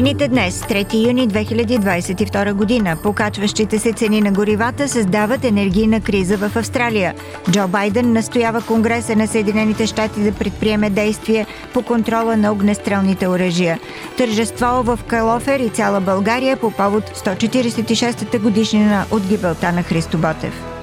Новините днес, 3 юни 2022 година, покачващите се цени на горивата създават енергийна криза в Австралия. Джо Байден настоява Конгреса на Съединените щати да предприеме действия по контрола на огнестрелните оръжия. Тържество в Калофер и цяла България по повод 146-та годишнина от гибелта на Христо Ботев.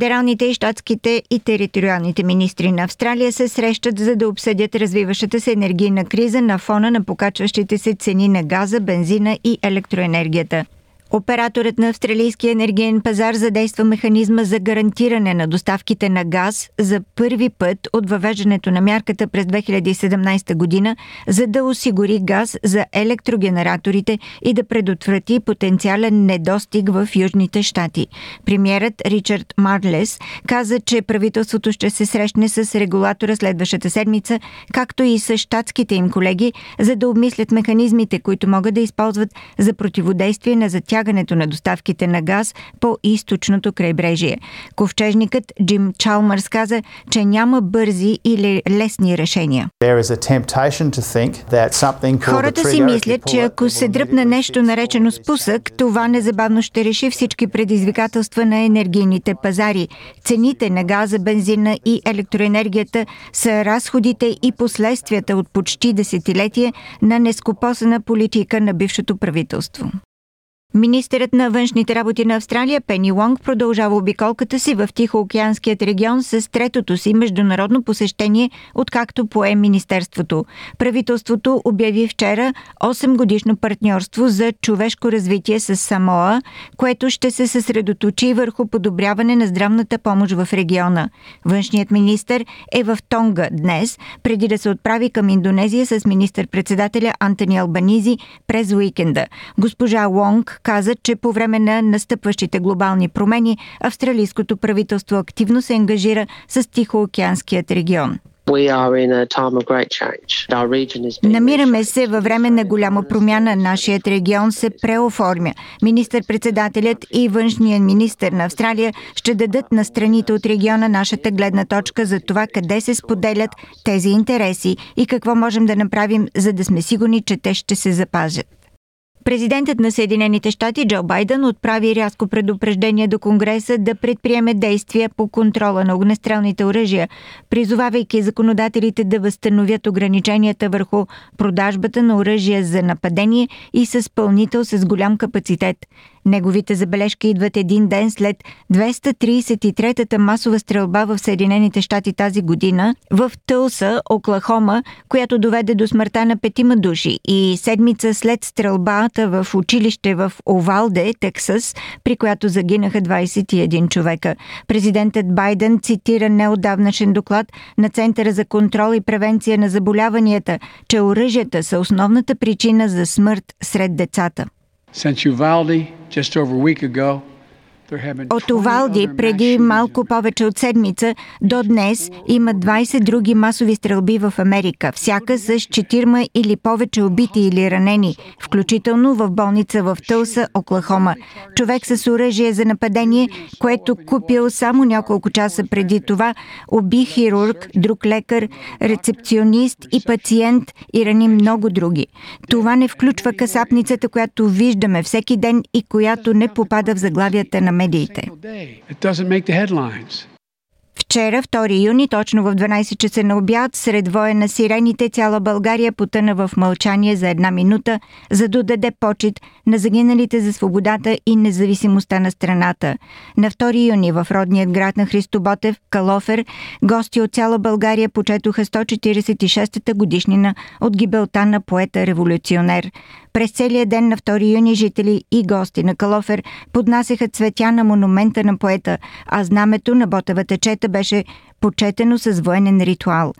Федералните и щатските и териториалните министри на Австралия се срещат за да обсъдят развиващата се енергийна криза на фона на покачващите се цени на газа, бензина и електроенергията. Операторът на австралийския енергиен пазар задейства механизма за гарантиране на доставките на газ за първи път от въвеждането на мярката през 2017 година, за да осигури газ за електрогенераторите и да предотврати потенциален недостиг в Южните щати. Премьерът Ричард Марлес каза, че правителството ще се срещне с регулатора следващата седмица, както и с щатските им колеги, за да обмислят механизмите, които могат да използват за противодействие на затягането затягането на доставките на газ по източното крайбрежие. Ковчежникът Джим Чалмърс каза, че няма бързи или лесни решения. Хората си мислят, че ако се дръпне нещо наречено спусък, това незабавно ще реши всички предизвикателства на енергийните пазари. Цените на газа, бензина и електроенергията са разходите и последствията от почти десетилетие на нескопосана политика на бившото правителство. Министърът на външните работи на Австралия Пени Лонг продължава обиколката си в Тихоокеанският регион с третото си международно посещение, откакто пое Министерството. Правителството обяви вчера 8 годишно партньорство за човешко развитие с Самоа, което ще се съсредоточи върху подобряване на здравната помощ в региона. Външният министр е в Тонга днес, преди да се отправи към Индонезия с министър-председателя Антони Албанизи през уикенда. Госпожа Лонг каза, че по време на настъпващите глобални промени австралийското правителство активно се ангажира с Тихоокеанският регион. Намираме се във време на голяма промяна. Нашият регион се преоформя. Министър-председателят и външният министр на Австралия ще дадат на страните от региона нашата гледна точка за това къде се споделят тези интереси и какво можем да направим, за да сме сигурни, че те ще се запазят. Президентът на Съединените щати Джо Байден отправи рязко предупреждение до Конгреса да предприеме действия по контрола на огнестрелните оръжия, призовавайки законодателите да възстановят ограниченията върху продажбата на оръжия за нападение и с пълнител с голям капацитет – Неговите забележки идват един ден след 233-та масова стрелба в Съединените щати тази година в Тълса, Оклахома, която доведе до смъртта на петима души и седмица след стрелбата в училище в Овалде, Тексас, при която загинаха 21 човека. Президентът Байден цитира неодавнашен доклад на Центъра за контрол и превенция на заболяванията, че оръжията са основната причина за смърт сред децата. Since Uvalde, just over a week ago, От Овалди преди малко повече от седмица до днес има 20 други масови стрелби в Америка, всяка с 4 или повече убити или ранени, включително в болница в Тълса, Оклахома. Човек с оръжие за нападение, което купил само няколко часа преди това, уби хирург, друг лекар, рецепционист и пациент и рани много други. Това не включва касапницата, която виждаме всеки ден и която не попада в заглавията на It doesn't make the headlines. Вчера, 2 юни, точно в 12 часа на обяд, сред воя на сирените, цяла България потъна в мълчание за една минута, за да даде почет на загиналите за свободата и независимостта на страната. На 2 юни в родният град на Христо Ботев, Калофер, гости от цяла България почетоха 146-та годишнина от гибелта на поета-революционер. През целия ден на 2 юни жители и гости на Калофер поднасяха цветя на монумента на поета, а знамето на Ботевата чета беше почетено с военен ритуал.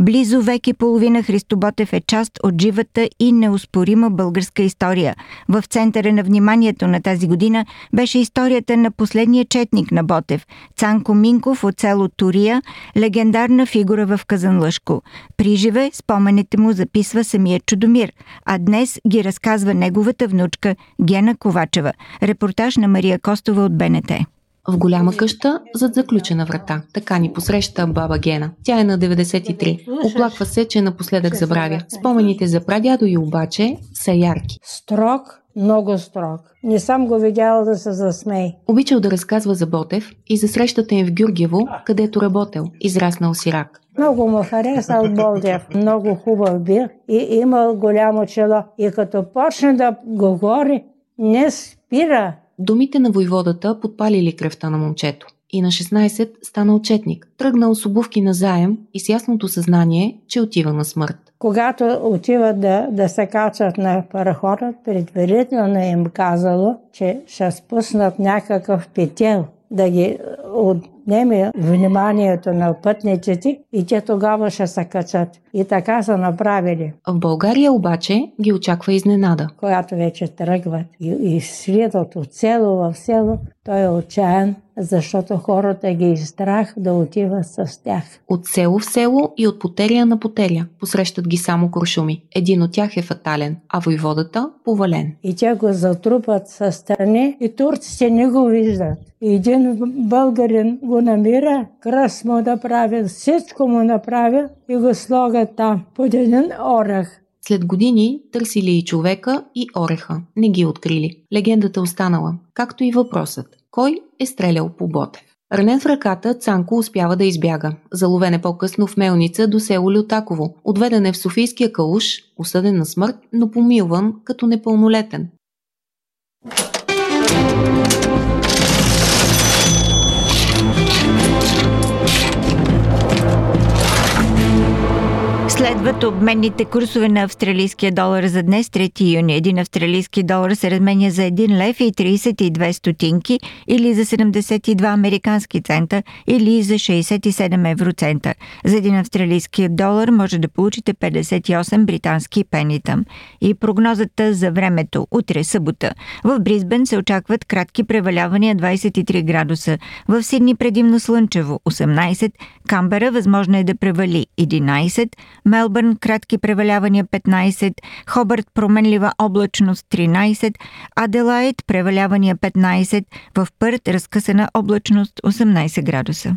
Близо век и половина Христо Ботев е част от живата и неоспорима българска история. В центъра на вниманието на тази година беше историята на последния четник на Ботев – Цанко Минков от село Турия, легендарна фигура в Казанлъшко. Приживе спомените му записва самия Чудомир, а днес ги разказва неговата внучка Гена Ковачева. Репортаж на Мария Костова от БНТ. В голяма къща, зад заключена врата. Така ни посреща баба Гена. Тя е на 93. Оплаква се, че напоследък забравя. Спомените за прадядо и обаче са ярки. Строг, много строг. Не съм го видяла да се засмей. Обичал да разказва за Ботев и за срещата им в Гюргево, където работел, израснал сирак. Много му харесал Болдев. Много хубав бил и имал голямо чело. И като почне да говори, не спира. Думите на войводата подпалили кръвта на момчето. И на 16 стана отчетник. Тръгнал с обувки на заем и с ясното съзнание, че отива на смърт. Когато отиват да, да се качат на парахода, предварително им казало, че ще спуснат някакъв петел да ги отнеме вниманието на пътниците и те тогава ще се качат. И така са направили. В България обаче ги очаква изненада. Когато вече тръгват и, и свидат от село в село, той е отчаян, защото хората ги страх да отиват с тях. От село в село и от потеря на потеря посрещат ги само куршуми. Един от тях е фатален, а войводата – повален. И те го затрупат със страни и турците не го виждат. И един българин го намира, кръст му да прави, всичко му направя и го слагат там под един орех. След години търсили и човека, и ореха. Не ги открили. Легендата останала, както и въпросът. Кой е стрелял по Ботев? Ранен в ръката, Цанко успява да избяга. Заловен е по-късно в Мелница до село Лютаково. Отведен е в Софийския калуш, осъден на смърт, но помилван като непълнолетен. Следват обменните курсове на австралийския долар за днес, 3 юни. Един австралийски долар се разменя за 1 лев и 32 стотинки или за 72 американски цента или за 67 евроцента. За един австралийски долар може да получите 58 британски пенита. И прогнозата за времето. Утре, събота. В Бризбен се очакват кратки превалявания 23 градуса. В Сидни предимно слънчево 18, Камбера възможно е да превали 11, Мелбърн кратки превалявания 15, Хобърт променлива облачност 13, Аделайт превалявания 15, в Пърт разкъсана облачност 18 градуса.